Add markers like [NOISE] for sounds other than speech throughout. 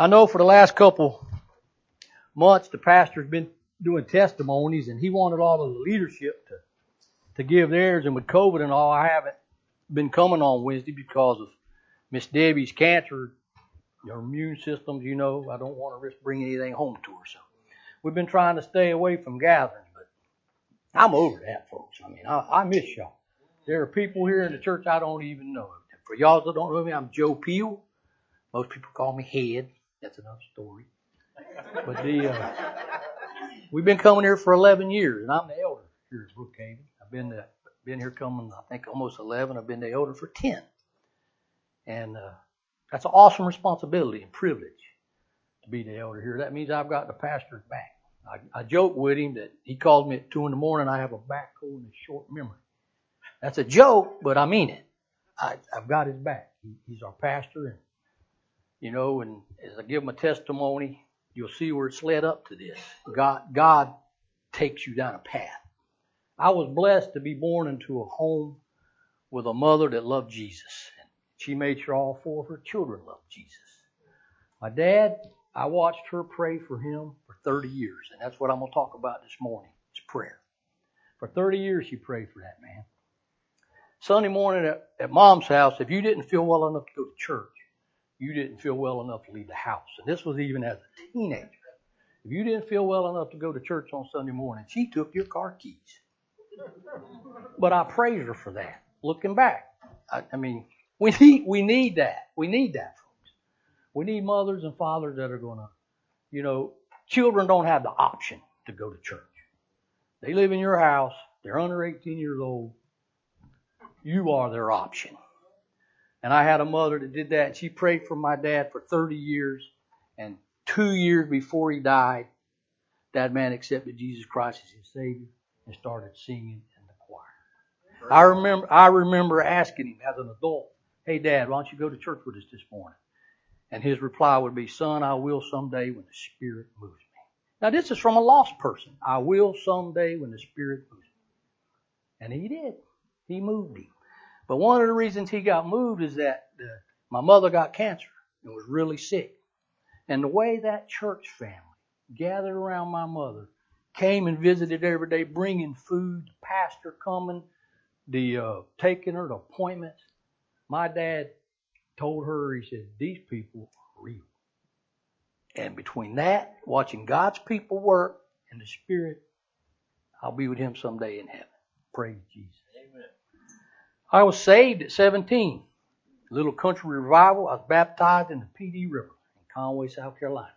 I know for the last couple months the pastor's been doing testimonies and he wanted all of the leadership to, to give theirs and with COVID and all, I haven't been coming on Wednesday because of Miss Debbie's cancer, her immune systems, you know, I don't want to risk bringing anything home to her. So we've been trying to stay away from gatherings, but I'm over that, folks. I mean, I, I miss y'all. There are people here in the church I don't even know. For y'all that don't know me, I'm Joe Peel. Most people call me Head. That's another story. But the uh, we've been coming here for 11 years, and I'm the elder here at Brookhaven. I've been uh, been here coming, I think, almost 11. I've been the elder for 10, and uh, that's an awesome responsibility and privilege to be the elder here. That means I've got the pastor's back. I, I joke with him that he called me at two in the morning. I have a backhoe and a short memory. That's a joke, but I mean it. I, I've got his back. He, he's our pastor, and you know, and as I give a testimony, you'll see where it's led up to this. God, God takes you down a path. I was blessed to be born into a home with a mother that loved Jesus. She made sure all four of her children loved Jesus. My dad, I watched her pray for him for 30 years, and that's what I'm going to talk about this morning. It's prayer. For 30 years, she prayed for that man. Sunday morning at, at mom's house, if you didn't feel well enough to go to church, you didn't feel well enough to leave the house. And this was even as a teenager. If you didn't feel well enough to go to church on Sunday morning, she took your car keys. But I praise her for that. Looking back, I, I mean, we need we need that. We need that, folks. We need mothers and fathers that are going to, you know, children don't have the option to go to church. They live in your house. They're under 18 years old. You are their option. And I had a mother that did that, and she prayed for my dad for 30 years. And two years before he died, that man accepted Jesus Christ as his Savior and started singing in the choir. I remember, I remember asking him as an adult, "Hey, Dad, why don't you go to church with us this morning?" And his reply would be, "Son, I will someday when the Spirit moves me." Now, this is from a lost person. I will someday when the Spirit moves me. And he did. He moved him. But one of the reasons he got moved is that my mother got cancer and was really sick. And the way that church family gathered around my mother, came and visited every day, bringing food, the pastor coming, the uh, taking her to appointments. My dad told her, he said, these people are real. And between that, watching God's people work and the Spirit, I'll be with him someday in heaven. Praise Jesus. I was saved at 17. Little country revival. I was baptized in the Dee River in Conway, South Carolina.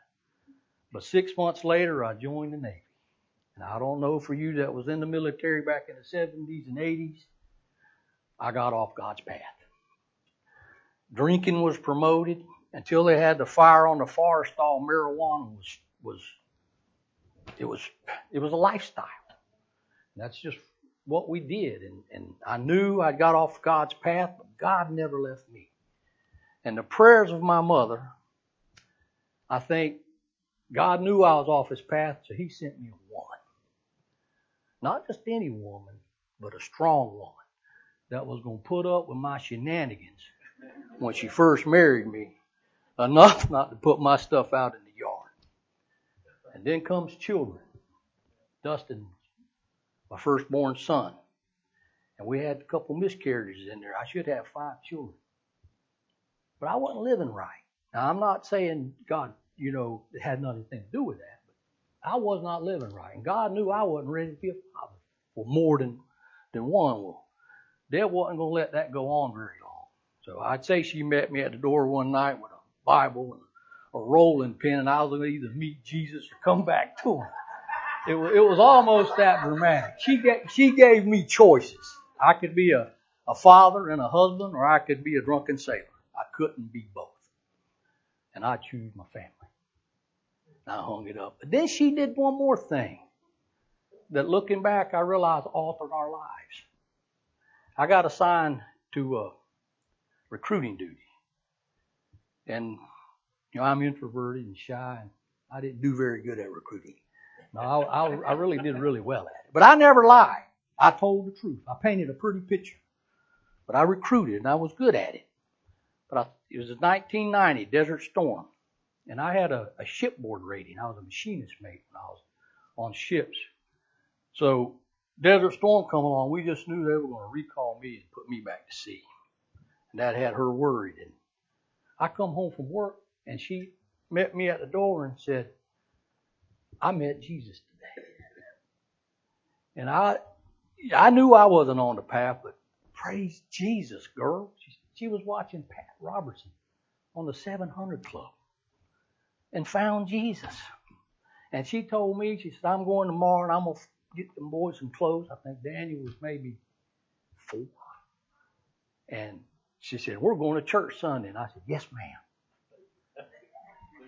But six months later, I joined the Navy. And I don't know for you that was in the military back in the 70s and 80s, I got off God's path. Drinking was promoted until they had the fire on the forest. All marijuana was was it was it was a lifestyle. That's just what we did. And, and I knew I'd got off God's path, but God never left me. And the prayers of my mother, I think God knew I was off his path, so he sent me a woman. Not just any woman, but a strong woman that was going to put up with my shenanigans when she first married me, enough not to put my stuff out in the yard. And then comes children. Dustin my firstborn son. And we had a couple miscarriages in there. I should have five children. But I wasn't living right. Now, I'm not saying God, you know, had nothing to do with that. But I was not living right. And God knew I wasn't ready to be a father for more than, than one. Well, Dad wasn't going to let that go on very long. So I'd say she met me at the door one night with a Bible and a rolling pin, and I was going to either meet Jesus or come back to him. It was, it was almost that dramatic. She gave, she gave me choices. I could be a, a father and a husband, or I could be a drunken sailor. I couldn't be both. And I choose my family. And I hung it up. But then she did one more thing that looking back, I realized altered our lives. I got assigned to uh, recruiting duty. And, you know, I'm introverted and shy, and I didn't do very good at recruiting. No, I, I, I really did really well at it. But I never lied. I told the truth. I painted a pretty picture. But I recruited and I was good at it. But I, it was 1990, Desert Storm. And I had a, a shipboard rating. I was a machinist mate when I was on ships. So Desert Storm come along, we just knew they were going to recall me and put me back to sea. And that had her worried. And I come home from work and she met me at the door and said, I met Jesus today. And I I knew I wasn't on the path, but praise Jesus, girl. She, she was watching Pat Robertson on the 700 Club and found Jesus. And she told me, she said, I'm going tomorrow and I'm going to get them boys some clothes. I think Daniel was maybe four. And she said, We're going to church Sunday. And I said, Yes, ma'am.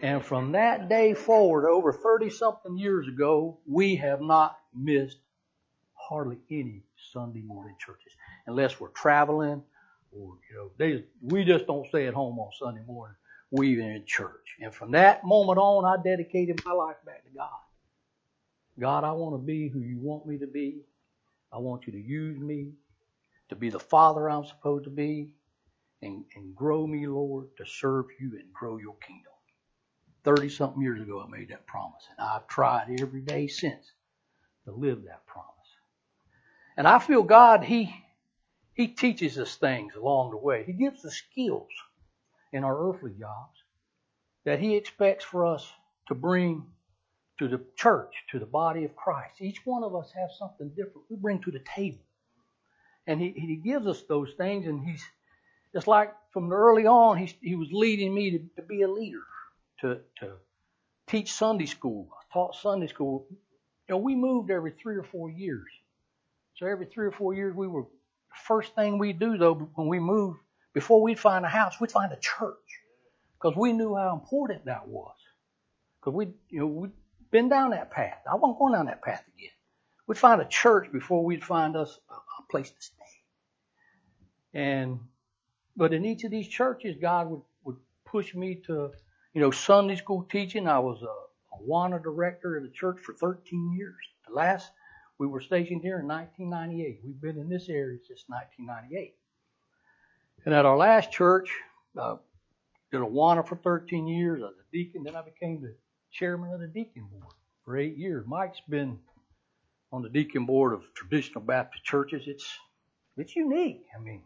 And from that day forward, over 30 something years ago, we have not missed hardly any Sunday morning churches unless we're traveling or, you know, they, we just don't stay at home on Sunday morning. We're in church. And from that moment on, I dedicated my life back to God. God, I want to be who you want me to be. I want you to use me to be the father I'm supposed to be and, and grow me, Lord, to serve you and grow your kingdom. 30 something years ago, I made that promise, and I've tried every day since to live that promise. And I feel God, He, He teaches us things along the way. He gives us skills in our earthly jobs that He expects for us to bring to the church, to the body of Christ. Each one of us has something different we bring to the table. And He, he gives us those things, and He's just like from early on, He, he was leading me to, to be a leader, to, to teach Sunday school. I taught Sunday school. You know, we moved every three or four years. So every three or four years, we were first thing we do though when we moved before we'd find a house, we'd find a church because we knew how important that was. Because we, you know, we'd been down that path. I wasn't going down that path again. We'd find a church before we'd find us a, a place to stay. And but in each of these churches, God would, would push me to, you know, Sunday school teaching. I was a, AWANA director at the church for 13 years. The last we were stationed here in 1998. We've been in this area since 1998. And at our last church, uh, did AWANA for 13 years. I was a deacon. Then I became the chairman of the deacon board for eight years. Mike's been on the deacon board of traditional Baptist churches. It's it's unique. I mean,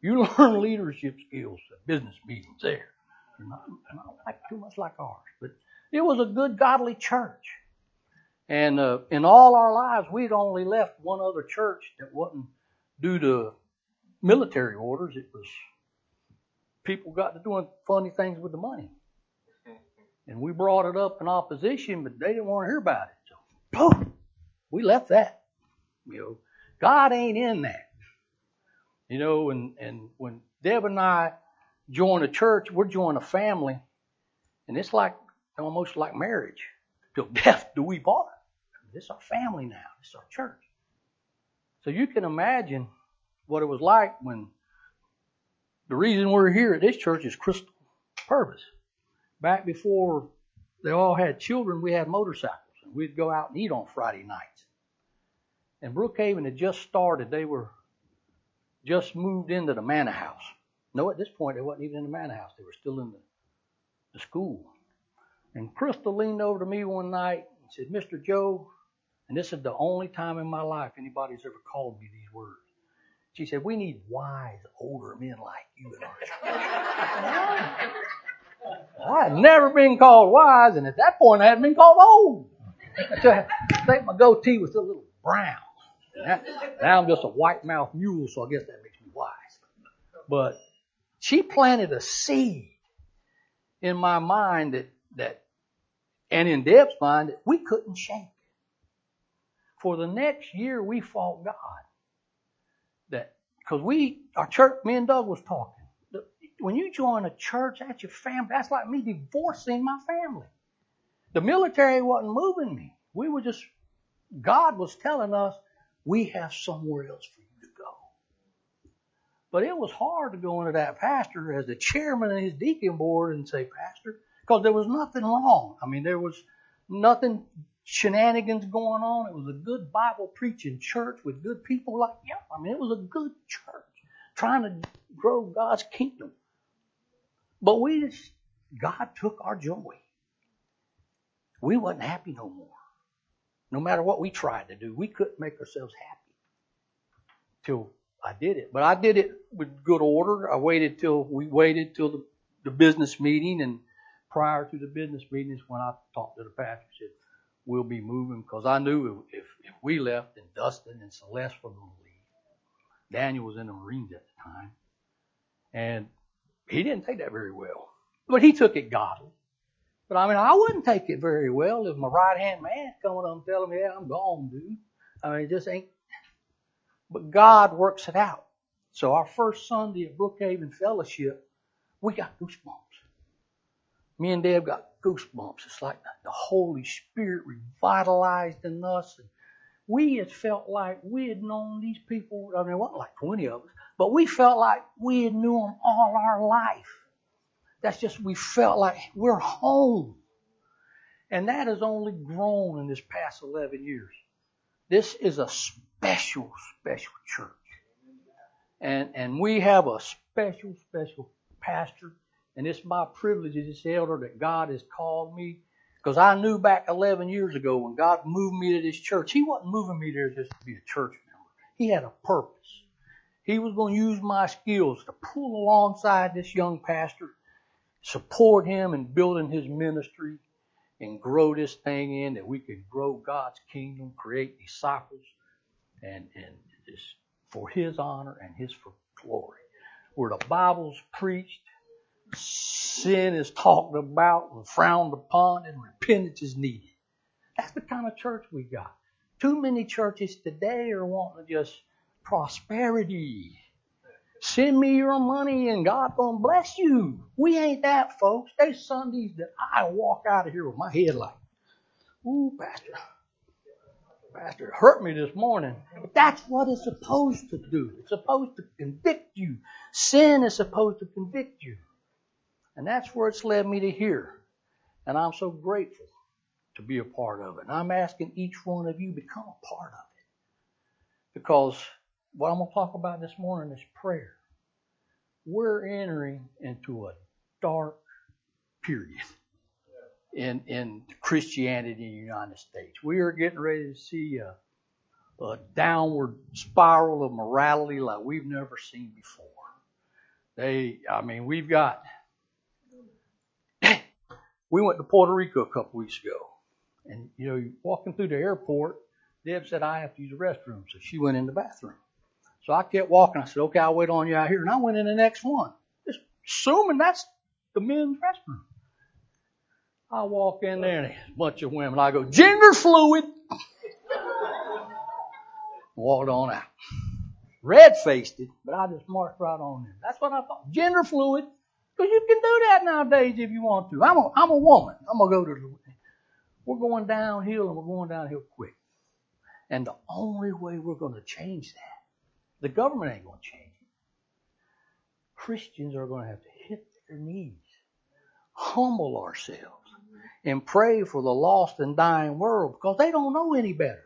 you [LAUGHS] learn leadership skills at business meetings there. And I'm not, I'm not like too much like ours, but it was a good godly church. And uh, in all our lives, we'd only left one other church that wasn't due to military orders. It was people got to doing funny things with the money. [LAUGHS] And we brought it up in opposition, but they didn't want to hear about it. So, boom, we left that. You know, God ain't in that. You know, and, and when Deb and I join a church, we're joining a family, and it's like almost like marriage. Till [LAUGHS] death do we part. This is our family now. This is our church. So you can imagine what it was like when the reason we're here at this church is Crystal purpose. Back before they all had children, we had motorcycles. And we'd go out and eat on Friday nights. And Brookhaven had just started. They were just moved into the manor house. No, at this point, they wasn't even in the manor house. They were still in the, the school. And Crystal leaned over to me one night and said, Mr. Joe, and this is the only time in my life anybody's ever called me these words. She said, We need wise, older men like you in our church. I had never been called wise, and at that point I hadn't been called old. I think my goatee was a little brown. Now I'm just a white mouth mule, so I guess that makes me wise. But she planted a seed in my mind that, that and in Deb's mind that we couldn't shake. For the next year, we fought God. That because we, our church, me and Doug was talking. When you join a church, that's your family. That's like me divorcing my family. The military wasn't moving me. We were just, God was telling us, we have somewhere else for. But it was hard to go into that pastor as the chairman of his deacon board and say, Pastor, because there was nothing wrong. I mean, there was nothing shenanigans going on. It was a good Bible preaching church with good people like yeah. I mean, it was a good church trying to grow God's kingdom. But we just God took our joy. We wasn't happy no more. No matter what we tried to do, we couldn't make ourselves happy. Till I did it. But I did it with good order. I waited till we waited till the, the business meeting and prior to the business meeting is when I talked to the pastor said, we'll be moving because I knew if, if we left and Dustin and Celeste were going to leave. Daniel was in the Marines at the time. And he didn't take that very well. But he took it godly. But I mean, I wouldn't take it very well if my right hand man coming up and telling me, yeah, I'm gone, dude. I mean, it just ain't. But God works it out. So our first Sunday at Brookhaven Fellowship, we got goosebumps. Me and Deb got goosebumps. It's like the Holy Spirit revitalized in us. And we had felt like we had known these people. I mean, it wasn't like 20 of us, but we felt like we had knew them all our life. That's just, we felt like we're home. And that has only grown in this past 11 years. This is a special, special church. And, and we have a special, special pastor. And it's my privilege as this elder that God has called me. Because I knew back 11 years ago when God moved me to this church, He wasn't moving me there just to be a church member. He had a purpose. He was going to use my skills to pull alongside this young pastor support him in building his ministry and grow this thing in that we could grow God's kingdom, create disciples, and, and just for his honor and his glory. Where the Bible's preached, sin is talked about and frowned upon, and repentance is needed. That's the kind of church we got. Too many churches today are wanting just prosperity Send me your money and God gonna bless you. We ain't that, folks. There's Sundays that I walk out of here with my head like, ooh, Pastor. Pastor, it hurt me this morning. But that's what it's supposed to do. It's supposed to convict you. Sin is supposed to convict you. And that's where it's led me to here. And I'm so grateful to be a part of it. And I'm asking each one of you become a part of it. Because what I'm going to talk about this morning is prayer. We're entering into a dark period in, in Christianity in the United States. We are getting ready to see a, a downward spiral of morality like we've never seen before. They, I mean, we've got, [CLEARS THROAT] we went to Puerto Rico a couple weeks ago. And, you know, walking through the airport, Deb said, I have to use the restroom. So she went in the bathroom. So I kept walking. I said, okay, I'll wait on you out here. And I went in the next one, just assuming that's the men's restroom. I walk in there and a bunch of women. I go, gender fluid. Walked on out. Red faced it, but I just marched right on in. That's what I thought. Gender fluid. Because you can do that nowadays if you want to. I'm a, I'm a woman. I'm going to go to the, we're going downhill and we're going downhill quick. And the only way we're going to change that the government ain't going to change it. Christians are going to have to hit their knees, humble ourselves, and pray for the lost and dying world because they don't know any better.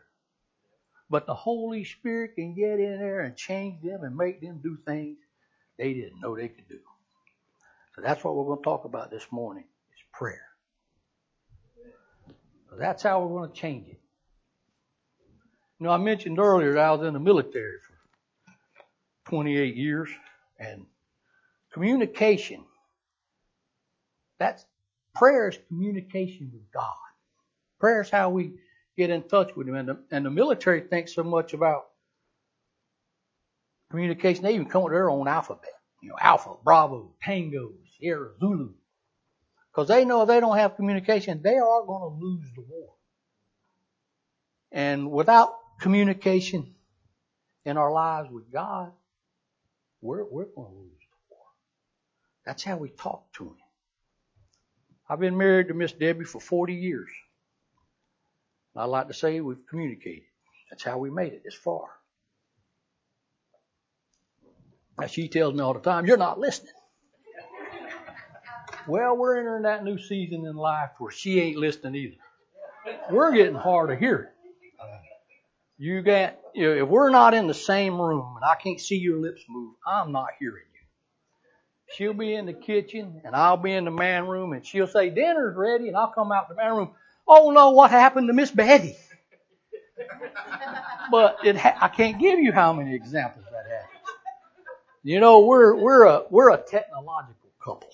But the Holy Spirit can get in there and change them and make them do things they didn't know they could do. So that's what we're going to talk about this morning is prayer. So that's how we're going to change it. You know, I mentioned earlier that I was in the military 28 years. And communication, that's prayer is communication with God. Prayer is how we get in touch with Him. And the, and the military thinks so much about communication, they even come with their own alphabet. You know, Alpha, Bravo, Tango, Sierra, Zulu. Because they know if they don't have communication, they are going to lose the war. And without communication in our lives with God, we're, we're going to lose the war. That's how we talk to him. I've been married to Miss Debbie for 40 years. I like to say we've communicated. That's how we made it this far. Now she tells me all the time, you're not listening. well, we're entering that new season in life where she ain't listening either. We're getting hard to hear. You know, if we're not in the same room and I can't see your lips move, I'm not hearing you. She'll be in the kitchen and I'll be in the man room and she'll say, dinner's ready and I'll come out the man room. Oh no, what happened to Miss Betty? [LAUGHS] but it ha- I can't give you how many examples that happens. You know, we're, we're a, we're a technological couple,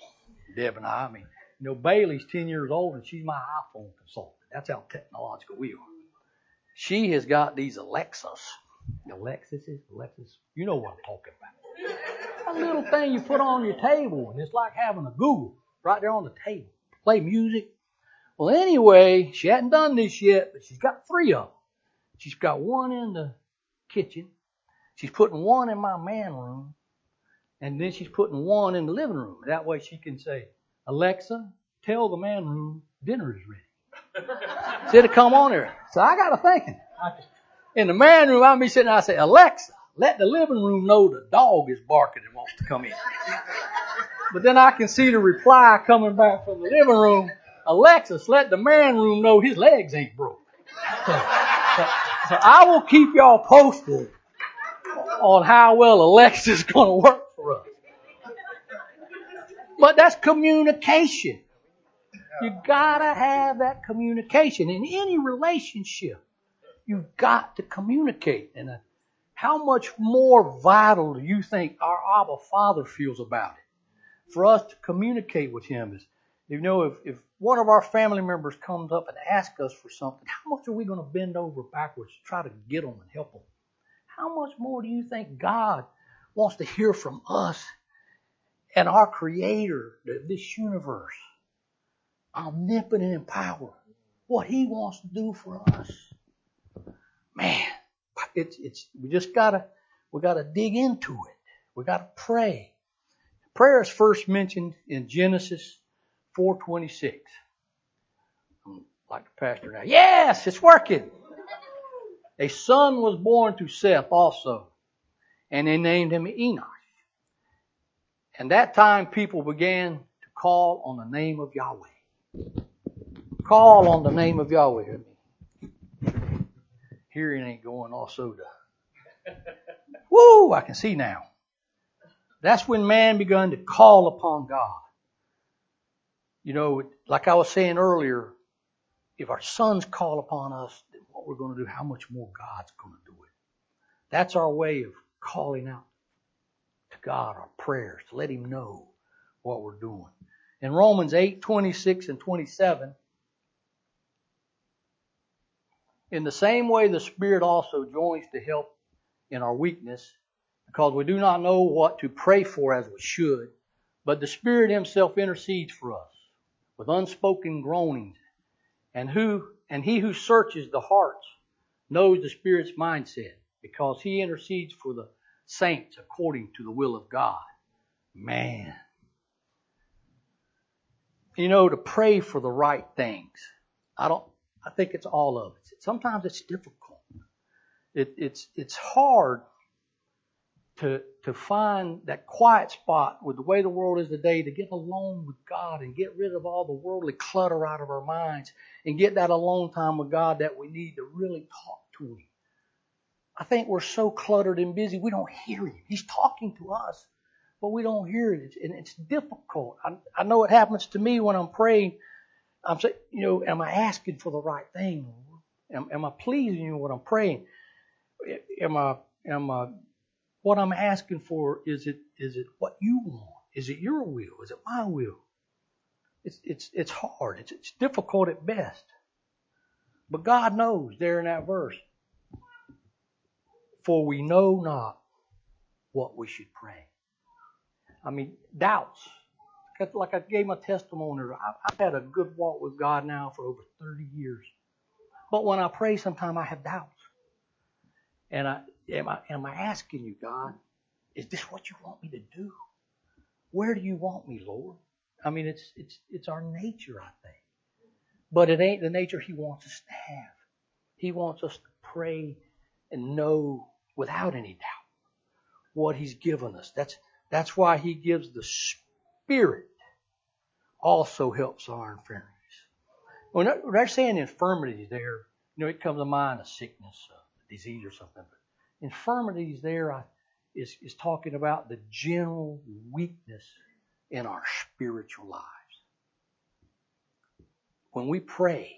Deb and I. I mean, you know, Bailey's 10 years old and she's my iPhone consultant. That's how technological we are. She has got these Alexas. Alexis, Alexis, you know what I'm talking about. A little thing you put on your table and it's like having a Google right there on the table. Play music. Well, anyway, she hadn't done this yet, but she's got three of them. She's got one in the kitchen. She's putting one in my man room. And then she's putting one in the living room. That way she can say, Alexa, tell the man room dinner is ready. [LAUGHS] Said come on here. So I got to thinking. In the man room, I'll be sitting there, I say, Alexa, let the living room know the dog is barking and wants to come in. But then I can see the reply coming back from the living room. Alexis, let the man room know his legs ain't broke. So, so, so I will keep y'all posted on how well Alexis is going to work for us. But that's communication. You gotta have that communication in any relationship. You've got to communicate. And uh, how much more vital do you think our Abba Father feels about it? For us to communicate with Him is, you know, if, if one of our family members comes up and asks us for something, how much are we going to bend over backwards to try to get them and help them? How much more do you think God wants to hear from us and our Creator, this universe, omnipotent in power, what He wants to do for us? Man, it's it's we just gotta we gotta dig into it. We gotta pray. Prayer is first mentioned in Genesis 4:26. like the pastor now. Yes, it's working. A son was born to Seth also, and they named him Enoch. And that time people began to call on the name of Yahweh. Call on the name of Yahweh. Hearing ain't going also to. [LAUGHS] Woo! I can see now. That's when man begun to call upon God. You know, like I was saying earlier, if our sons call upon us, then what we're going to do, how much more God's going to do it. That's our way of calling out to God our prayers, to let Him know what we're doing. In Romans 8, 26 and 27, in the same way the Spirit also joins to help in our weakness, because we do not know what to pray for as we should, but the Spirit Himself intercedes for us with unspoken groanings, and who and He who searches the hearts knows the Spirit's mindset, because He intercedes for the saints according to the will of God. Man. You know, to pray for the right things. I don't, I think it's all of it. Sometimes it's difficult. It, it's, it's hard to, to find that quiet spot with the way the world is today to get alone with God and get rid of all the worldly clutter out of our minds and get that alone time with God that we need to really talk to Him. I think we're so cluttered and busy, we don't hear Him. He's talking to us, but we don't hear it. And it's difficult. I, I know it happens to me when I'm praying. I'm saying, you know, am I asking for the right thing? Am, am I pleasing you when I'm praying? Am I, am I, what I'm asking for, is it, is it what you want? Is it your will? Is it my will? It's, it's, it's hard. It's, it's difficult at best. But God knows there in that verse for we know not what we should pray. I mean, doubts. Like I gave my testimony, I've had a good walk with God now for over 30 years. But when I pray, sometimes I have doubts. And I am I am I asking you, God, is this what you want me to do? Where do you want me, Lord? I mean, it's it's it's our nature, I think. But it ain't the nature He wants us to have. He wants us to pray and know without any doubt what he's given us. That's, that's why he gives the Spirit also helps our infirmities. When they're saying infirmities there, you know, it comes to mind a sickness, a disease or something. But infirmities there is, is talking about the general weakness in our spiritual lives. When we pray,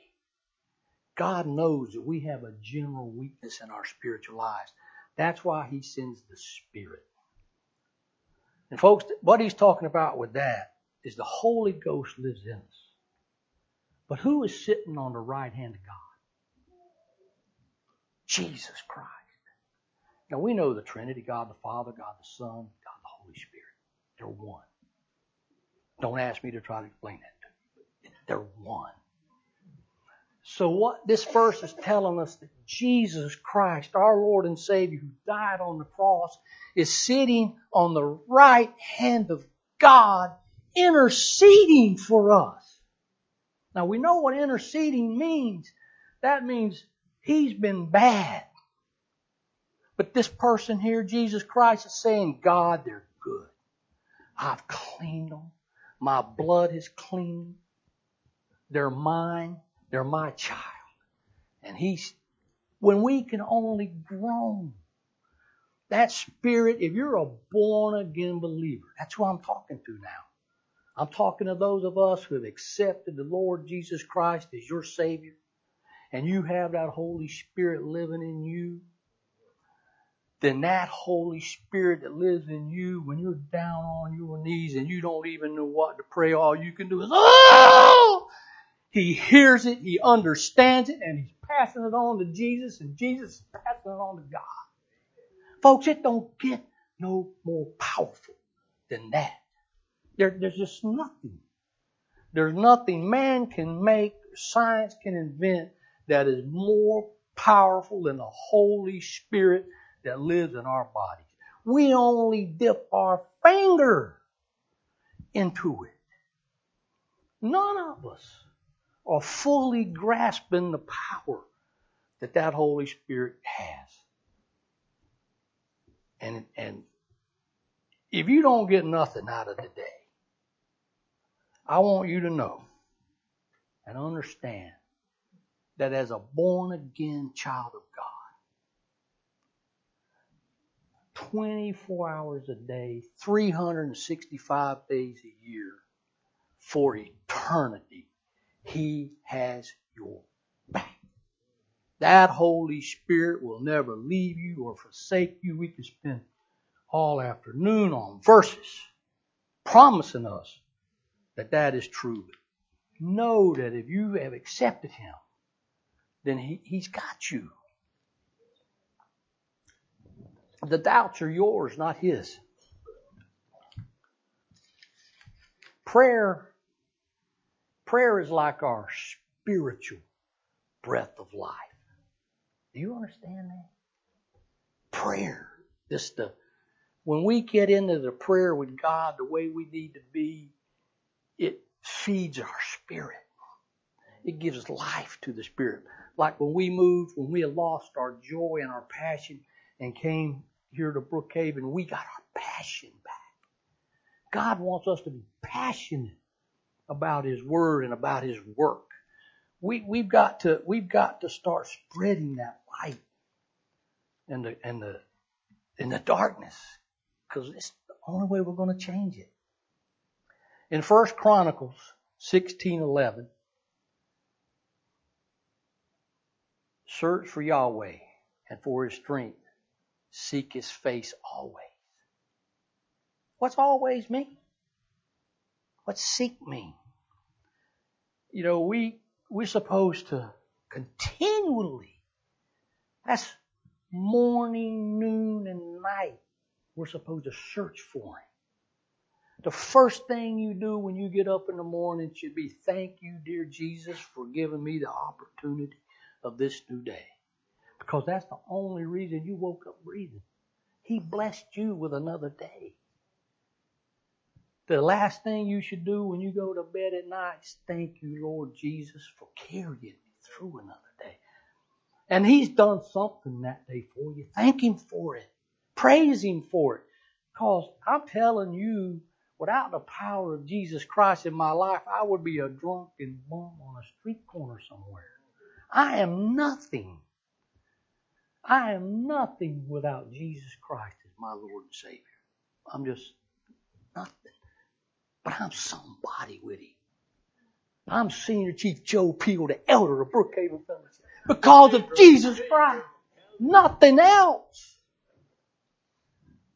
God knows that we have a general weakness in our spiritual lives. That's why He sends the Spirit. And folks, what He's talking about with that is the Holy Ghost lives in us. But who is sitting on the right hand of God? Jesus Christ. Now we know the Trinity God the Father, God the Son, God the Holy Spirit. They're one. Don't ask me to try to explain that to you. They're one. So what this verse is telling us that Jesus Christ, our Lord and Savior, who died on the cross, is sitting on the right hand of God, interceding for us. Now we know what interceding means. That means he's been bad. But this person here, Jesus Christ, is saying, God, they're good. I've cleaned them. My blood has cleaned. They're mine. They're my child. And he's, when we can only groan, that spirit, if you're a born again believer, that's who I'm talking to now. I'm talking to those of us who have accepted the Lord Jesus Christ as your Savior, and you have that Holy Spirit living in you. Then that Holy Spirit that lives in you, when you're down on your knees and you don't even know what to pray, all you can do is, oh! He hears it, he understands it, and he's passing it on to Jesus, and Jesus is passing it on to God. Folks, it don't get no more powerful than that. There, there's just nothing. There's nothing man can make, science can invent that is more powerful than the Holy Spirit that lives in our bodies. We only dip our finger into it. None of us are fully grasping the power that that Holy Spirit has. And, and if you don't get nothing out of the day, I want you to know and understand that as a born again child of God, 24 hours a day, 365 days a year, for eternity, He has your back. That Holy Spirit will never leave you or forsake you. We can spend all afternoon on verses promising us that that is true. Know that if you have accepted Him, then he, He's got you. The doubts are yours, not His. Prayer, prayer is like our spiritual breath of life. Do you understand that? Prayer. This the when we get into the prayer with God the way we need to be, it feeds our spirit. It gives life to the spirit. Like when we moved, when we had lost our joy and our passion and came here to Brookhaven, we got our passion back. God wants us to be passionate about His Word and about His work. We, we've got to, we've got to start spreading that light in the, in the, in the darkness because it's the only way we're going to change it. In First Chronicles 16:11, search for Yahweh and for his strength. Seek his face always. What's always mean? What's seek mean? You know, we we're supposed to continually that's morning, noon, and night. We're supposed to search for him. The first thing you do when you get up in the morning should be thank you, dear Jesus, for giving me the opportunity of this new day. Because that's the only reason you woke up breathing. He blessed you with another day. The last thing you should do when you go to bed at night is thank you, Lord Jesus, for carrying me through another day. And He's done something that day for you. Thank Him for it. Praise Him for it. Because I'm telling you, Without the power of Jesus Christ in my life, I would be a drunken bum on a street corner somewhere. I am nothing. I am nothing without Jesus Christ as my Lord and Savior. I'm just nothing. But I'm somebody with him. I'm Senior Chief Joe Peel, the elder of Brookhaven Fellowship, because of Jesus Christ. Nothing else.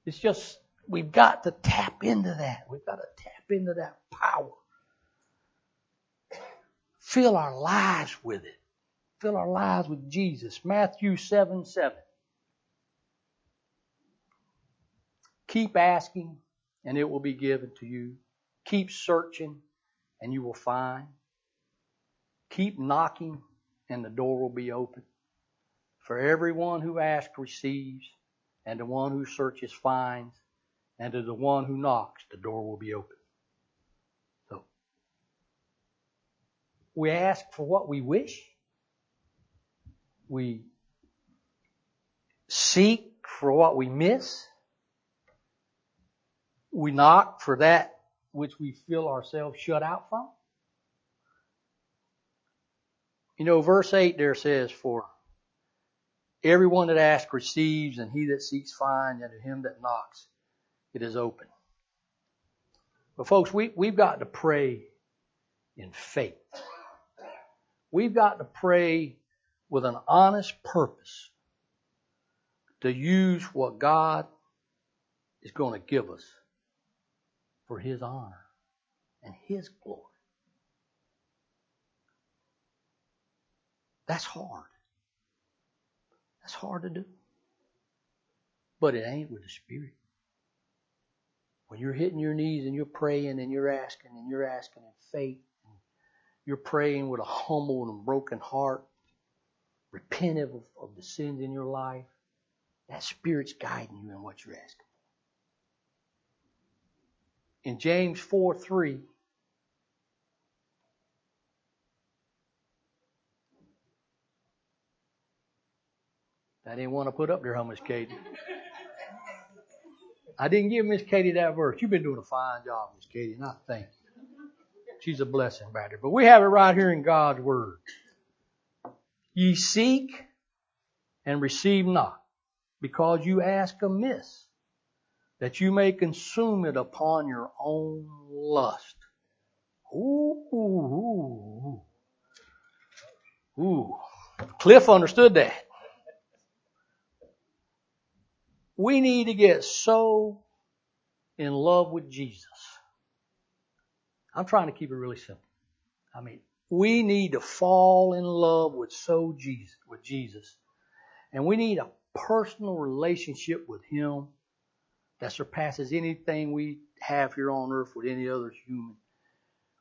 It's just, we've got to tap into that. We've got to tap into that power. Fill our lives with it. Fill our lives with Jesus. Matthew 7 7. Keep asking, and it will be given to you. Keep searching, and you will find. Keep knocking, and the door will be open. For everyone who asks receives, and the one who searches finds, and to the one who knocks, the door will be open. So, we ask for what we wish. We seek for what we miss. We knock for that which we feel ourselves shut out from. You know, verse 8 there says, For everyone that asks receives, and he that seeks finds, and to him that knocks it is open. But folks, we, we've got to pray in faith. We've got to pray with an honest purpose to use what God is going to give us for His honor and His glory. That's hard. That's hard to do. But it ain't with the Spirit. When you're hitting your knees and you're praying and you're asking and you're asking in faith, and you're praying with a humble and broken heart, repentive of, of the sins in your life, that Spirit's guiding you in what you're asking in James 4 3. I didn't want to put up there how much Katie. I didn't give Miss Katie that verse. You've been doing a fine job, Miss Katie, and I thank you. She's a blessing there. But we have it right here in God's Word. Ye seek and receive not, because you ask amiss that you may consume it upon your own lust. Ooh, ooh, ooh. ooh. Cliff understood that. We need to get so in love with Jesus. I'm trying to keep it really simple. I mean, we need to fall in love with so Jesus, with Jesus. And we need a personal relationship with Him that surpasses anything we have here on earth with any other human.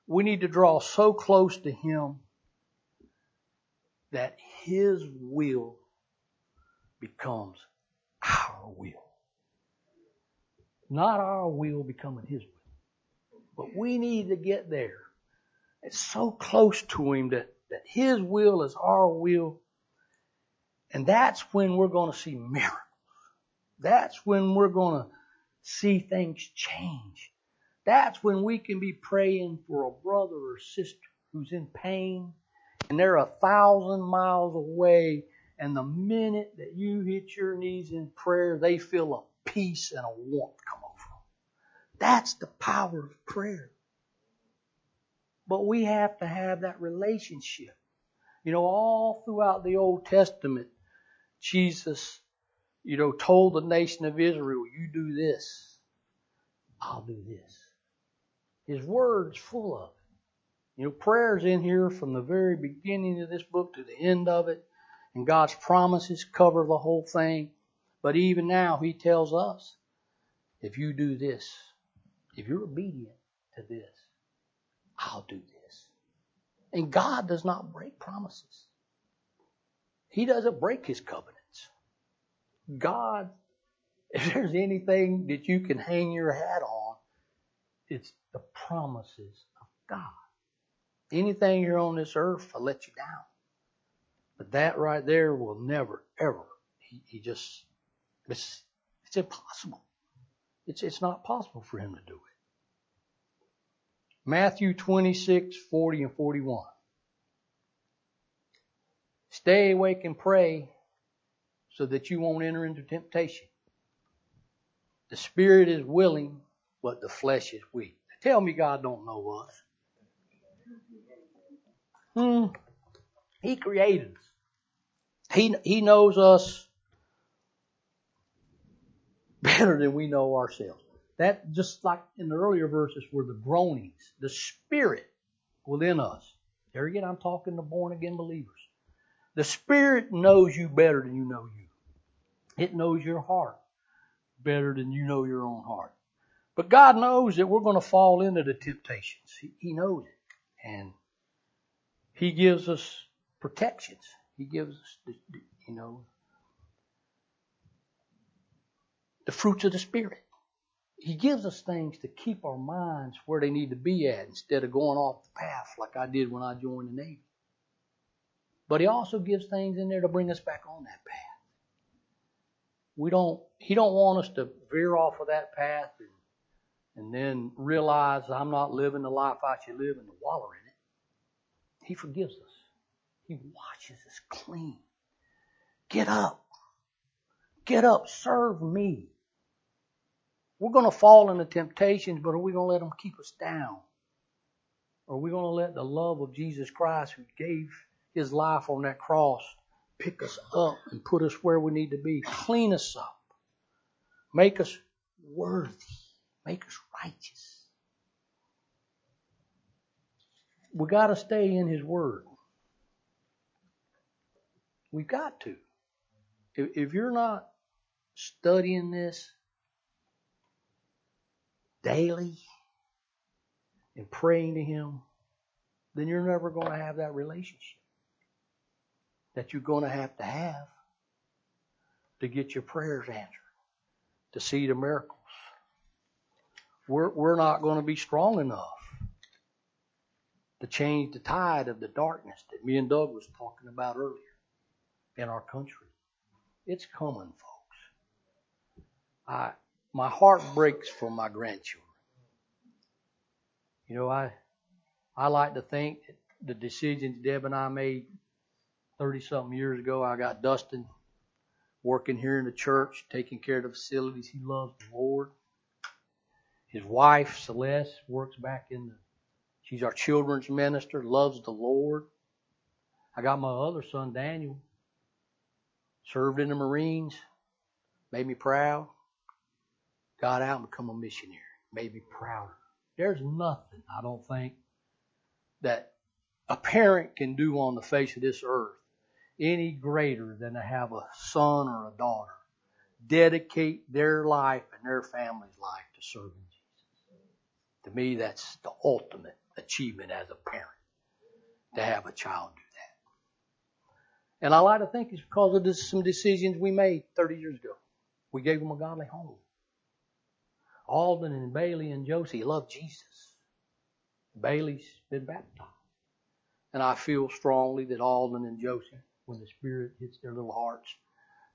We need to draw so close to Him that His will becomes our will. Not our will becoming His will. But we need to get there. It's so close to Him that, that His will is our will. And that's when we're going to see miracles. That's when we're going to see things change. That's when we can be praying for a brother or sister who's in pain and they're a thousand miles away. And the minute that you hit your knees in prayer, they feel a peace and a warmth come over them. That's the power of prayer. But we have to have that relationship. You know, all throughout the Old Testament, Jesus you know, told the nation of Israel, you do this, I'll do this. His word's full of it. You know, prayer's in here from the very beginning of this book to the end of it, and God's promises cover the whole thing. But even now, He tells us, if you do this, if you're obedient to this, I'll do this. And God does not break promises. He doesn't break His covenant. God, [LAUGHS] if there's anything that you can hang your hat on, it's the promises of God. Anything here on this earth will let you down. But that right there will never, ever. He, he just, it's, it's impossible. It's, it's not possible for him to do it. Matthew 26, 40 and 41. Stay awake and pray so that you won't enter into temptation. The spirit is willing, but the flesh is weak. Tell me God don't know us. Hmm. He created us. He, he knows us [LAUGHS] better than we know ourselves. That just like in the earlier verses were the groanings, the spirit within us. There again, I'm talking to born again believers. The spirit knows you better than you know you. It knows your heart better than you know your own heart. But God knows that we're going to fall into the temptations. He, he knows it. And He gives us protections. He gives us, the, the, you know, the fruits of the Spirit. He gives us things to keep our minds where they need to be at instead of going off the path like I did when I joined the Navy. But he also gives things in there to bring us back on that path. We don't, he don't want us to veer off of that path and, and then realize I'm not living the life I should live and to wallow in it. He forgives us. He washes us clean. Get up. Get up. Serve me. We're going to fall into temptations, but are we going to let them keep us down? Or are we going to let the love of Jesus Christ, who gave his life on that cross, pick us up and put us where we need to be? Clean us up. Make us worthy. Make us righteous. We got to stay in his word. We've got to. If, if you're not studying this daily and praying to Him, then you're never going to have that relationship that you're going to have to have to get your prayers answered, to see the miracles. We're, we're not going to be strong enough to change the tide of the darkness that me and Doug was talking about earlier in our country. It's coming, folks. I, my heart breaks for my grandchildren. You know, I, I like to think that the decisions Deb and I made 30 something years ago, I got Dustin working here in the church, taking care of the facilities. He loves the Lord. His wife, Celeste, works back in the, she's our children's minister, loves the Lord. I got my other son, Daniel, served in the Marines, made me proud, got out and become a missionary, made me prouder. There's nothing, I don't think, that a parent can do on the face of this earth any greater than to have a son or a daughter dedicate their life and their family's life to serving Jesus. To me, that's the ultimate achievement as a parent, to have a child do that. and I like to think it's because of this, some decisions we made 30 years ago. We gave them a godly home. Alden and Bailey and Josie love Jesus. Bailey's been baptized. And I feel strongly that Alden and Josie, when the Spirit hits their little hearts,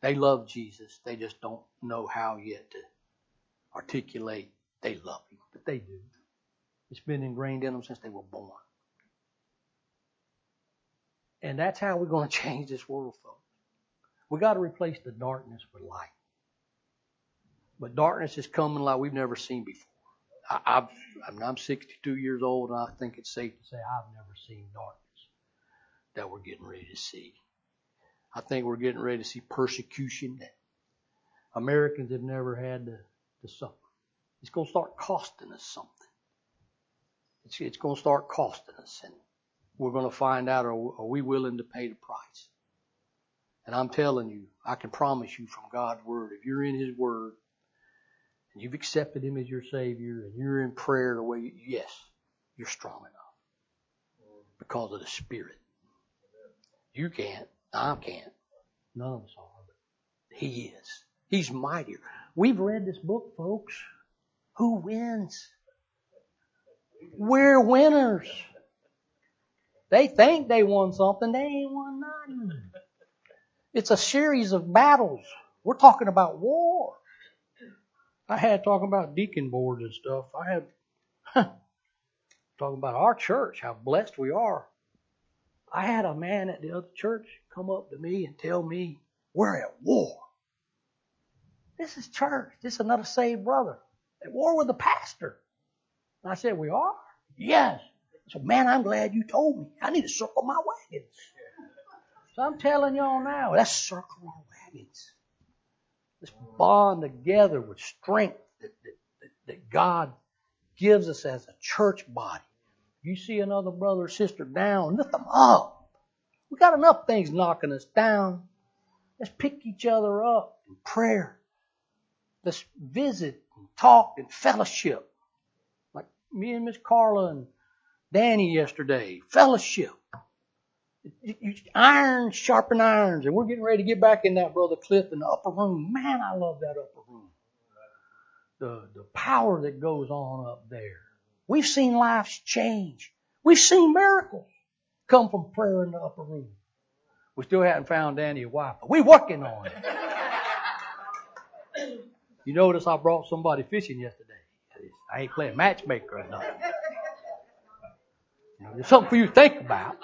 they love Jesus. They just don't know how yet to articulate they love Him, but they do. It's been ingrained in them since they were born. And that's how we're going [LAUGHS] to change this world, folks. We got to replace the darkness with light. But darkness is coming like we've never seen before. I, I've, I'm 62 years old, and I think it's safe to say I've never seen darkness that we're getting ready to see. I think we're getting ready to see persecution Americans have never had to, to suffer. It's going to start costing us something. It's, it's going to start costing us. And we're going to find out are, are we willing to pay the price? And I'm telling you, I can promise you from God's Word, if you're in His Word and you've accepted Him as your Savior and you're in prayer the way, you, yes, you're strong enough because of the Spirit. You can't. I can't. None of us are. But he is. He's mightier. We've read this book, folks. Who wins? We're winners. They think they won something. They ain't won nothing. It's a series of battles. We're talking about war. I had talking about deacon boards and stuff. I had [LAUGHS] talking about our church, how blessed we are. I had a man at the other church come up to me and tell me we're at war. This is church. This is another saved brother at war with the pastor. And I said, We are? Yes. So, man, I'm glad you told me. I need to circle my wagons. So I'm telling y'all now, let's circle our wagons. Let's bond together with strength that, that, that God gives us as a church body. You see another brother or sister down, lift them up. We got enough things knocking us down. Let's pick each other up in prayer. Let's visit and talk and fellowship. Like me and Miss Carla and Danny yesterday. Fellowship. Iron sharpen irons, and we're getting ready to get back in that brother Cliff in the upper room. Man, I love that upper room. The the power that goes on up there. We've seen lives change. We've seen miracles come from prayer in the upper room. We still haven't found Danny a wife, but we're working on it. you notice I brought somebody fishing yesterday. I ain't playing matchmaker or nothing. There's something for you to think about.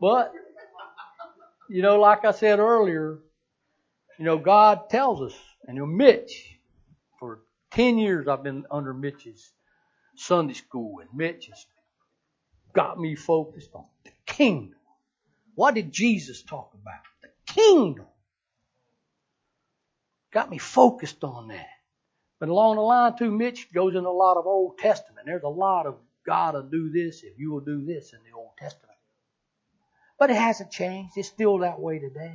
But, you know, like I said earlier, you know, God tells us, and Mitch, 10 years I've been under Mitch's Sunday school, and Mitch has got me focused on the kingdom. What did Jesus talk about? The kingdom. Got me focused on that. But along the line too, Mitch goes in a lot of Old Testament. There's a lot of God will do this if you will do this in the Old Testament. But it hasn't changed. It's still that way today.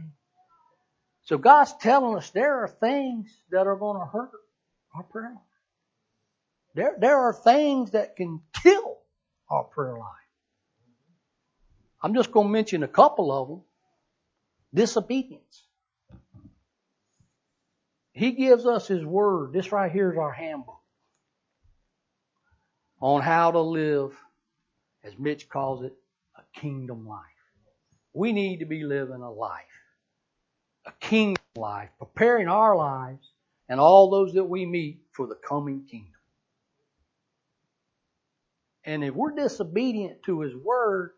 So God's telling us there are things that are going to hurt our prayer life. There, there are things that can kill our prayer life. I'm just going to mention a couple of them. Disobedience. He gives us His Word. This right here is our handbook on how to live, as Mitch calls it, a kingdom life. We need to be living a life, a kingdom life, preparing our lives and all those that we meet for the coming kingdom. And if we're disobedient to His Word,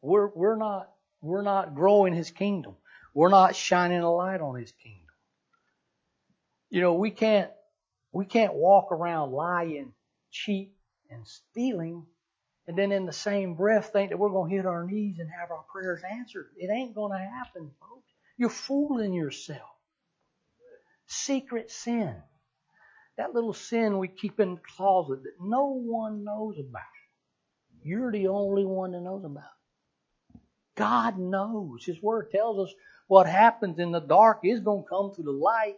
we're, we're not, we're not growing His kingdom. We're not shining a light on His kingdom. You know, we can't, we can't walk around lying, cheat, and stealing, and then in the same breath think that we're going to hit our knees and have our prayers answered. It ain't going to happen, folks. You're fooling yourself. Secret sin. That little sin we keep in the closet that no one knows about. You're the only one that knows about. God knows. His Word tells us what happens in the dark is going to come to the light.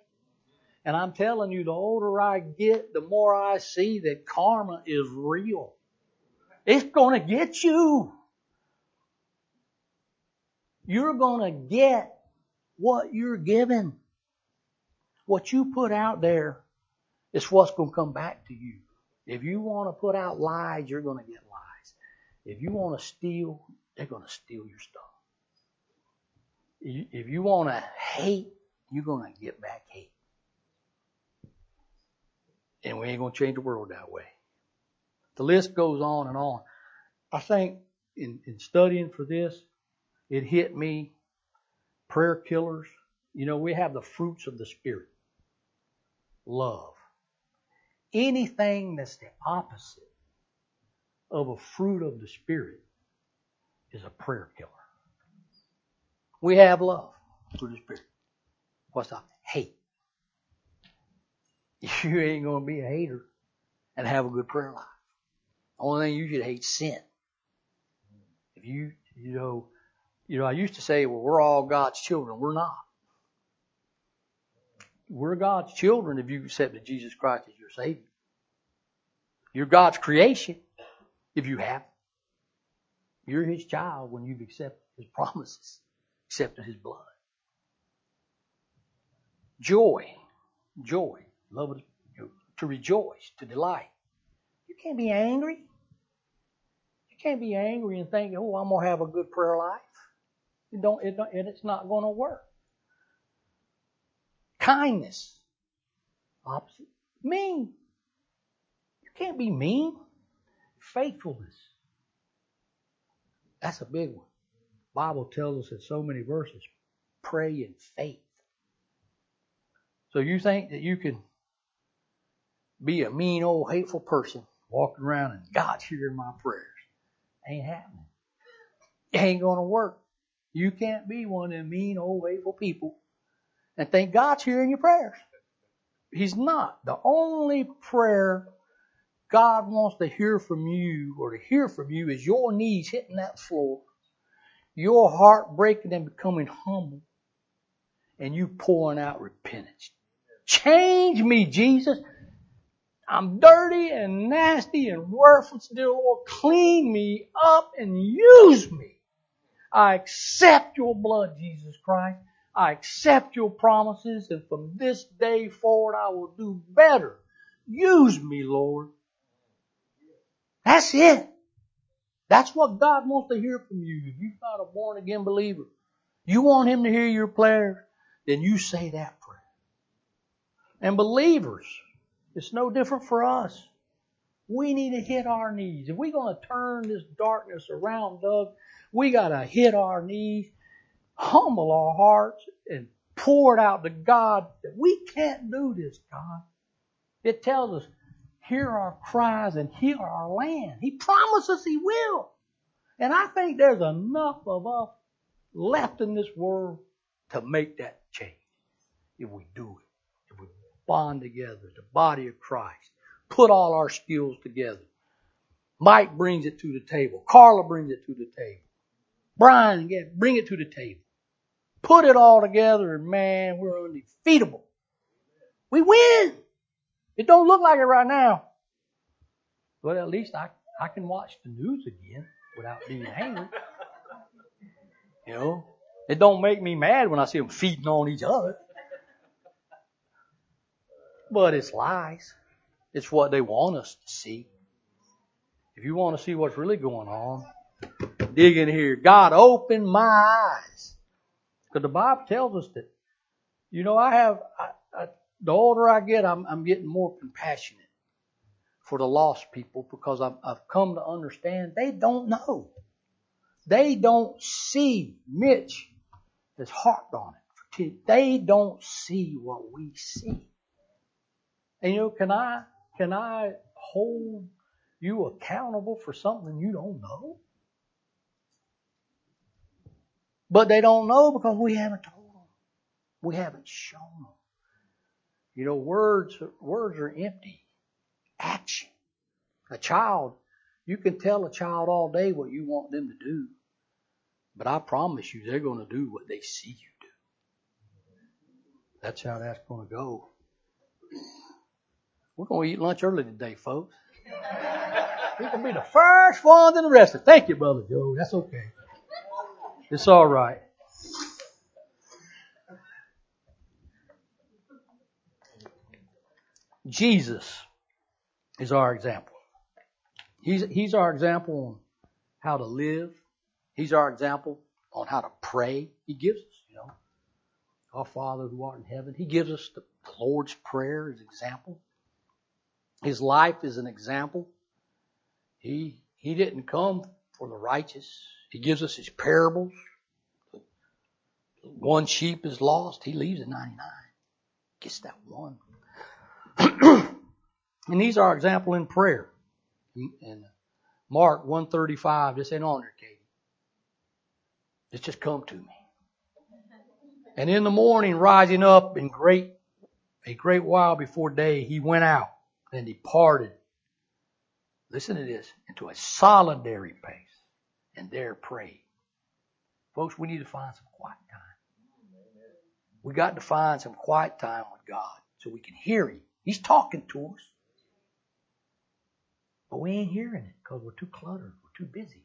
And I'm telling you, the older I get, the more I see that karma is real. It's going to get you. You're going to get what you're given. What you put out there is what's going to come back to you. If you want to put out lies, you're going to get lies. If you want to steal, they're going to steal your stuff. If you want to hate, you're going to get back hate. And we ain't going to change the world that way. The list goes on and on. I think in, in studying for this, it hit me prayer killers. You know, we have the fruits of the Spirit love. Anything that's the opposite of a fruit of the Spirit is a prayer killer. We have love through the Spirit. What's that? Hate. [LAUGHS] You ain't going to be a hater and have a good prayer life. The only thing you should hate sin. If you, you know, you know, I used to say, well, we're all God's children. We're not. We're God's children if you accepted Jesus Christ as your Savior. You're God's creation if you have. You're His child when you've accepted His promises, accepted His blood. Joy, joy, love to rejoice, to delight. You can't be angry. You can't be angry and think, "Oh, I'm gonna have a good prayer life." It don't. It don't, and it's not going to work. Kindness, opposite. Mean. You can't be mean. Faithfulness. That's a big one. Bible tells us in so many verses, pray in faith. So you think that you can be a mean old hateful person walking around and God's hearing my prayers. Ain't happening. It ain't gonna work. You can't be one of them mean old hateful people and think God's hearing your prayers. He's not. The only prayer God wants to hear from you or to hear from you is your knees hitting that floor, your heart breaking and becoming humble, and you pouring out repentance. Change me, Jesus. I'm dirty and nasty and worthless, dear Lord. Clean me up and use me. I accept your blood, Jesus Christ. I accept your promises, and from this day forward, I will do better. Use me, Lord. That's it. That's what God wants to hear from you. If you're not a born again believer, you want Him to hear your prayers, then you say that prayer. And believers, it's no different for us. We need to hit our knees. If we're going to turn this darkness around Doug, we got to hit our knees, humble our hearts, and pour it out to God that we can't do this, God. It tells us, hear our cries and heal our land. He promises He will. And I think there's enough of us left in this world to make that change if we do it. If we bond together, the body of Christ, put all our skills together. Mike brings it to the table. Carla brings it to the table. Brian again, bring it to the table. Put it all together and man, we're undefeatable. We win. It don't look like it right now. But at least I, I can watch the news again without being angry. You know, it don't make me mad when I see them feeding on each other. But it's lies. It's what they want us to see. If you want to see what's really going on, dig in here. God opened my eyes. Because the Bible tells us that, you know, I have, I, I, the older I get, I'm, I'm getting more compassionate for the lost people because I've, I've come to understand they don't know. They don't see Mitch has harped on it. They don't see what we see. And you know, can I can I hold you accountable for something you don't know? But they don't know because we haven't told them. We haven't shown them. You know, words words are empty. Action. A child, you can tell a child all day what you want them to do. But I promise you they're going to do what they see you do. That's how that's going to go. We're going to eat lunch early today, folks. [LAUGHS] We can be the first ones and the rest. Of it. Thank you, Brother Joe. That's okay. It's all right. Jesus is our example. He's, he's our example on how to live. He's our example on how to pray. He gives us, you know, our Father who art in heaven. He gives us the Lord's Prayer as example. His life is an example. He, he didn't come for the righteous. He gives us his parables. One sheep is lost. He leaves the 99. Gets that one. [CLEARS THROAT] and he's our example in prayer. In Mark 135, this ain't on there, Katie. It's just come to me. And in the morning, rising up in great, a great while before day, he went out and departed. Listen to this, into a solitary place and there pray. Folks, we need to find some quiet time. We got to find some quiet time with God so we can hear Him. He's talking to us. But we ain't hearing it because we're too cluttered. We're too busy.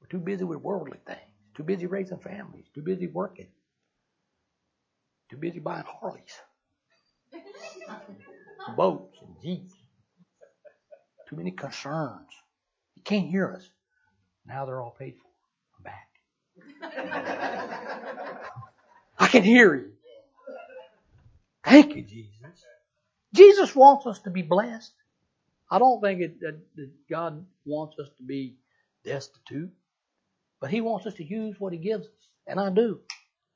We're too busy with worldly things. Too busy raising families. Too busy working. Too busy buying Harleys. [LAUGHS] boats and jeeps. Too many concerns. You can't hear us. Now they're all paid for. I'm back. I can hear you. Thank you, Jesus. Jesus wants us to be blessed. I don't think it, that, that God wants us to be destitute, but He wants us to use what He gives us. And I do.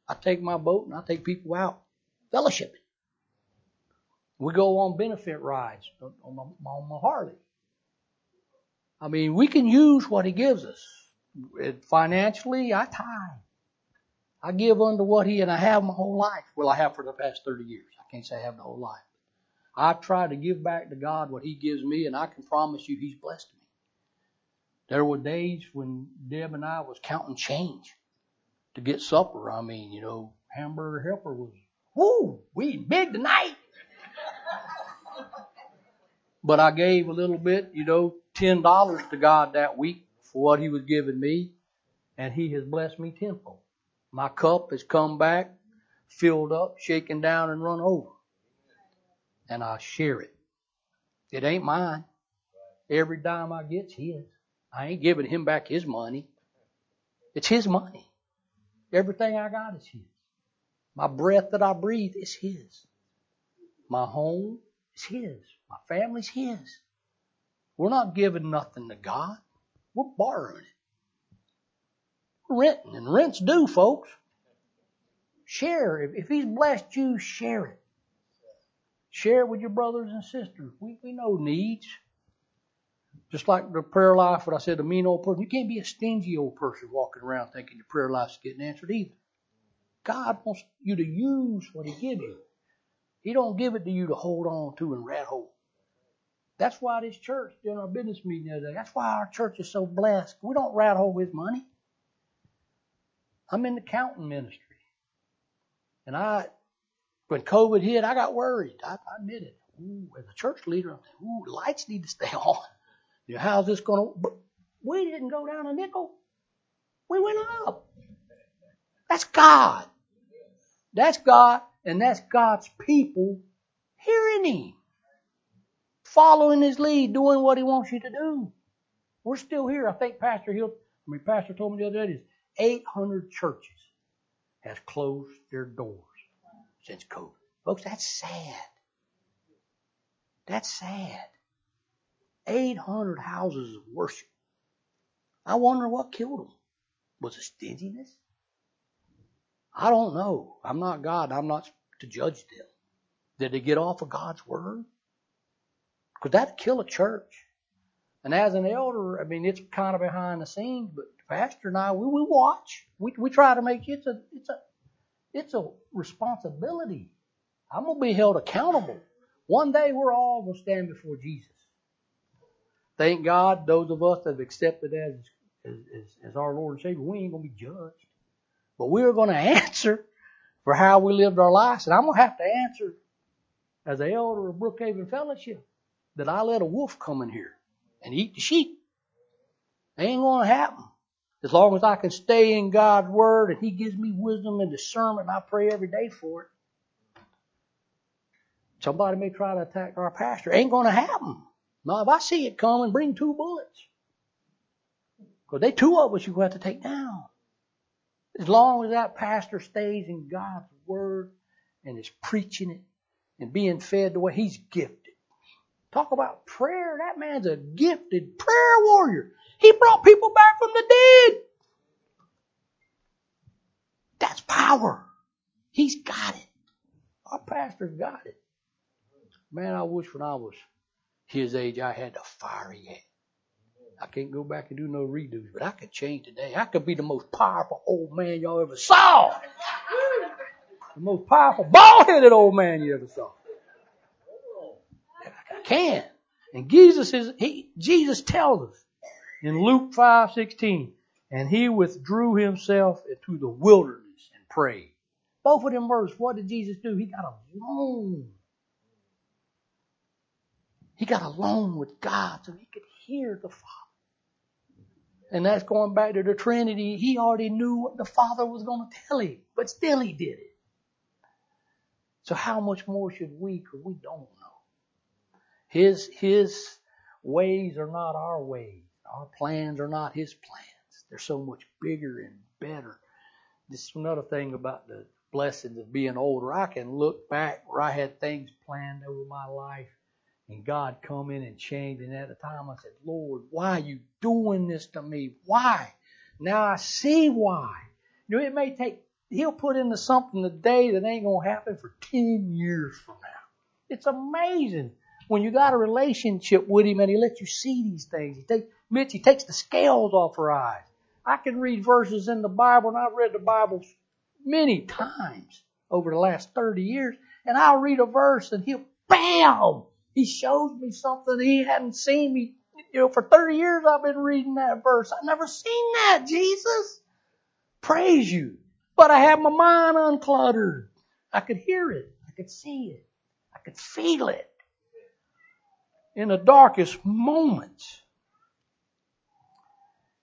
I take my boat and I take people out fellowshipping. We go on benefit rides on my, on my Harley. I mean, we can use what He gives us. It, Financially, I tithe. I give unto what He and I have my whole life. Well, I have for the past 30 years. I can't say I have the whole life. I've tried to give back to God what He gives me, and I can promise you He's blessed me. There were days when Deb and I was counting change to get supper. I mean, you know, hamburger helper was, whoo, we big tonight. [LAUGHS] but I gave a little bit, you know, ten dollars to God that week for what He was giving me, and He has blessed me tenfold. My cup has come back, filled up, shaken down, and run over and I share it. It ain't mine. Every dime I get's his. I ain't giving him back his money. It's his money. Everything I got is his. My breath that I breathe is his. My home is his. My family's his. We're not giving nothing to God. We're borrowing it. We're renting, and rent's due, folks. Share. If, he's blessed you, share it. Share it with your brothers and sisters. We, we know needs. Just like the prayer life, what I said, the mean old person. You can't be a stingy old person walking around thinking your prayer life's getting answered either. God wants you to use what He gives you. He don't give it to you to hold on to and rat hole. That's why this church, during our business meeting the other day, that's why our church is so blessed. We don't rat hole with money. I'm in the counting ministry. And I when COVID hit, I got worried. I, I admit it. Ooh, as a church leader, I'm thinking, ooh, lights need to stay [LAUGHS] on. You know, how's this going to? We didn't go down a nickel. We went up. That's God. That's God, and that's God's people hearing Him, following His lead, doing what He wants you to do. We're still here. I think Pastor Hill, I mean, Pastor told me the other day, is 800 churches has closed their doors since COVID. Folks, that's sad. That's sad. 800 houses of worship. I wonder what killed them. Was it stinginess? I don't know. I'm not God. I'm not to judge them. Did they get off of God's word? Could that kill a church? And as an elder, I mean, it's kind of behind the scenes, but Pastor and I, we, we watch. We, we try to make it's a, it's a, it's a responsibility. I'm going to be held accountable. One day we're all going to stand before Jesus. Thank God, those of us that have accepted as, as, as our Lord and Savior, we ain't going to be judged. But we're going [LAUGHS] to answer for how we lived our lives. And I'm going to have to answer as an elder of Brookhaven Fellowship that I let a wolf come in here and eat the sheep. Ain't going to happen. As long as I can stay in God's Word and He gives me wisdom and discernment, I pray every day for it. Somebody may try to attack our pastor. Ain't going to happen. Now, if I see it coming, bring two bullets. Because they two of us going have to take down. As long as that pastor stays in God's Word and is preaching it and being fed the way he's gifted. Talk about prayer. That man's a gifted prayer warrior. He brought people back from the dead. That's power. He's got it. Our pastor's got it. Man, I wish when I was his age I had the fire he had. I can't go back and do no redos, but I could change today. I could be the most powerful old man y'all ever saw. The most powerful, bald-headed old man you ever saw. Can. And Jesus is, he, Jesus tells us, in Luke 5:16, and he withdrew himself into the wilderness and prayed. Both of them verses, what did Jesus do? He got alone. He got alone with God so he could hear the Father. And that's going back to the Trinity. He already knew what the Father was going to tell him, but still he did it. So how much more should we? Because we don't know. His, his ways are not our ways. Our plans are not His plans. They're so much bigger and better. This is another thing about the blessings of being older. I can look back where I had things planned over my life and God come in and change. And at the time I said, Lord, why are you doing this to me? Why? Now I see why. You know, it may take, He'll put into something today that ain't going to happen for 10 years from now. It's amazing when you got a relationship with him and he lets you see these things. He takes, Mitch, he takes the scales off our eyes. I can read verses in the Bible, and I've read the Bible many times over the last 30 years, and I'll read a verse and he'll, bam! He shows me something he hadn't seen me. You know, for 30 years I've been reading that verse. I've never seen that, Jesus. Praise you. But I have my mind uncluttered. I could hear it. I could see it. I could feel it. In the darkest moments,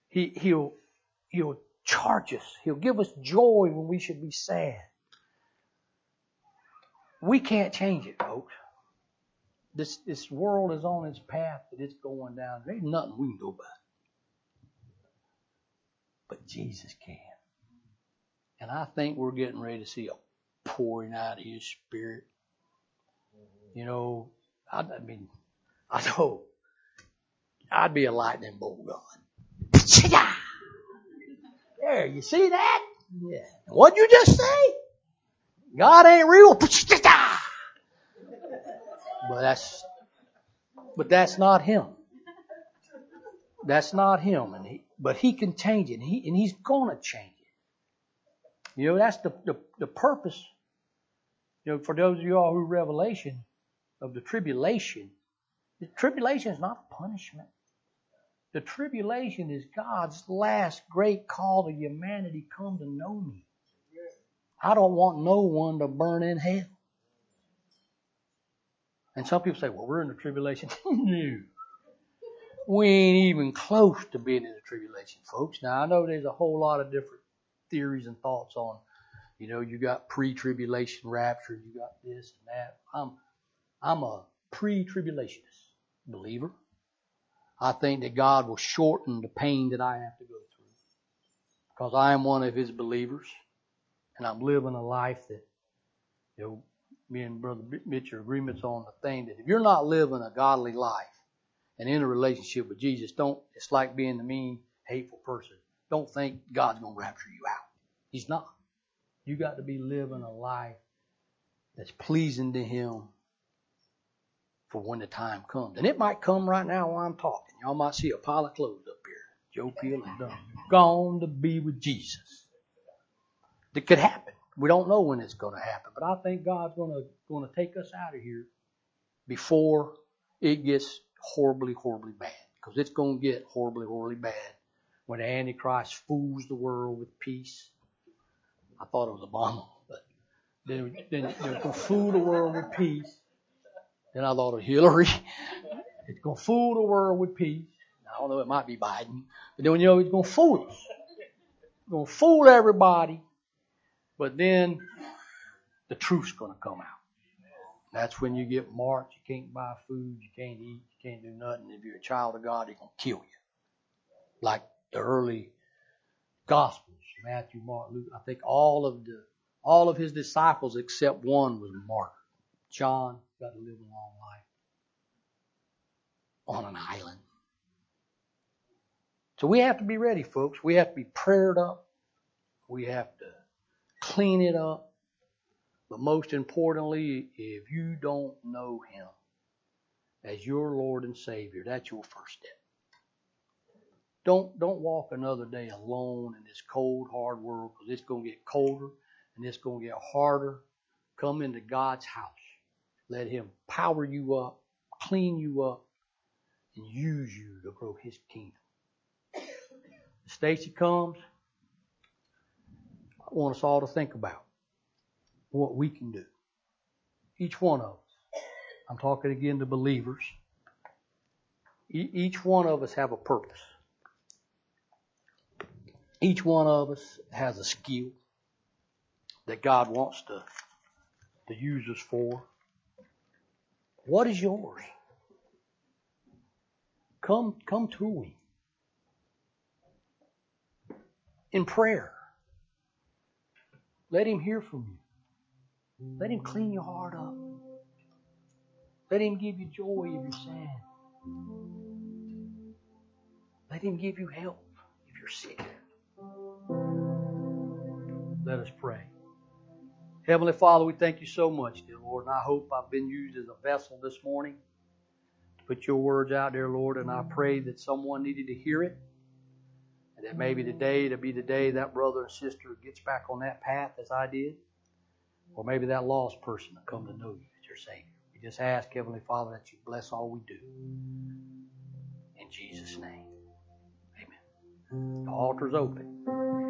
he, he'll, he'll charge us. He'll give us joy when we should be sad. We can't change it, folks. This, this world is on its path that it's going down. There ain't nothing we can do about it. But Jesus can. And I think we're getting ready to see a pouring out of His Spirit. You know, I, I mean, I know I'd be a lightning bolt gun. There, you see that? Yeah. What'd you just say? God ain't real. But that's, but that's not Him. That's not Him. And he, but He can change it. And, he, and He's gonna change it. You know, that's the, the, the purpose. You know, for those of you all who Revelation of the tribulation, the tribulation is not punishment. The tribulation is God's last great call to humanity come to know me. I don't want no one to burn in hell. And some people say, well, we're in the tribulation. [LAUGHS] no. We ain't even close to being in the tribulation, folks. Now, I know there's a whole lot of different theories and thoughts on, you know, you got pre-tribulation rapture, you got this and that. I'm, I'm a pre-tribulationist believer. I think that God will shorten the pain that I have to go through because I am one of His believers and I'm living a life that, you know, me and Brother Mitch are agreements on the thing that if you're not living a godly life and in a relationship with Jesus, don't, it's like being the mean, hateful person. Don't think God's going to rapture you out. He's not. You got to be living a life that's pleasing to Him for when the time comes. And it might come right now while I'm talking. Y'all might see a pile of clothes up here. Joe Peel and done. Gone to be with Jesus. It could happen. We don't know when it's going to happen, but I think God's going to going to take us out of here before it gets horribly, horribly bad. Because it's going to get horribly, horribly bad when the Antichrist fools the world with peace. I thought it was Obama, but then, then to fool the world with peace. Then I thought of Hillary. [LAUGHS] It's going to fool the world with peace. I don't know, it might be Biden. But then, you know, he's going to fool us. He's going to fool everybody but then the truth's going to come out. That's when you get marked. You can't buy food. You can't eat. You can't do nothing. If you're a child of God, He's going to kill you. Like the early Gospels, Matthew, Mark, Luke. I think all of the all of his disciples except one was martyred. John got to live a long life on an island. So we have to be ready, folks. We have to be prayed up. We have to clean it up. But most importantly, if you don't know Him as your Lord and Savior, that's your first step. Don't don't walk another day alone in this cold, hard world because it's going to get colder and it's going to get harder. Come into God's house. Let Him power you up, clean you up, and use you to grow His kingdom. Stacy comes I want us all to think about what we can do. Each one of us. I'm talking again to believers. each one of us have a purpose. Each one of us has a skill that God wants to, to use us for. What is yours? Come, come to Him in prayer. Let Him hear from you. Let Him clean your heart up. Let Him give you joy if you're sad. Let Him give you help if you're sick. Let us pray. Heavenly Father, we thank you so much, dear Lord, and I hope I've been used as a vessel this morning to put your words out there, Lord, and I pray that someone needed to hear it, and that maybe today to be the day that brother and sister gets back on that path as I did, or maybe that lost person will come to know you as your Savior. We just ask, Heavenly Father, that you bless all we do. In Jesus' name. Amen. The altar's open.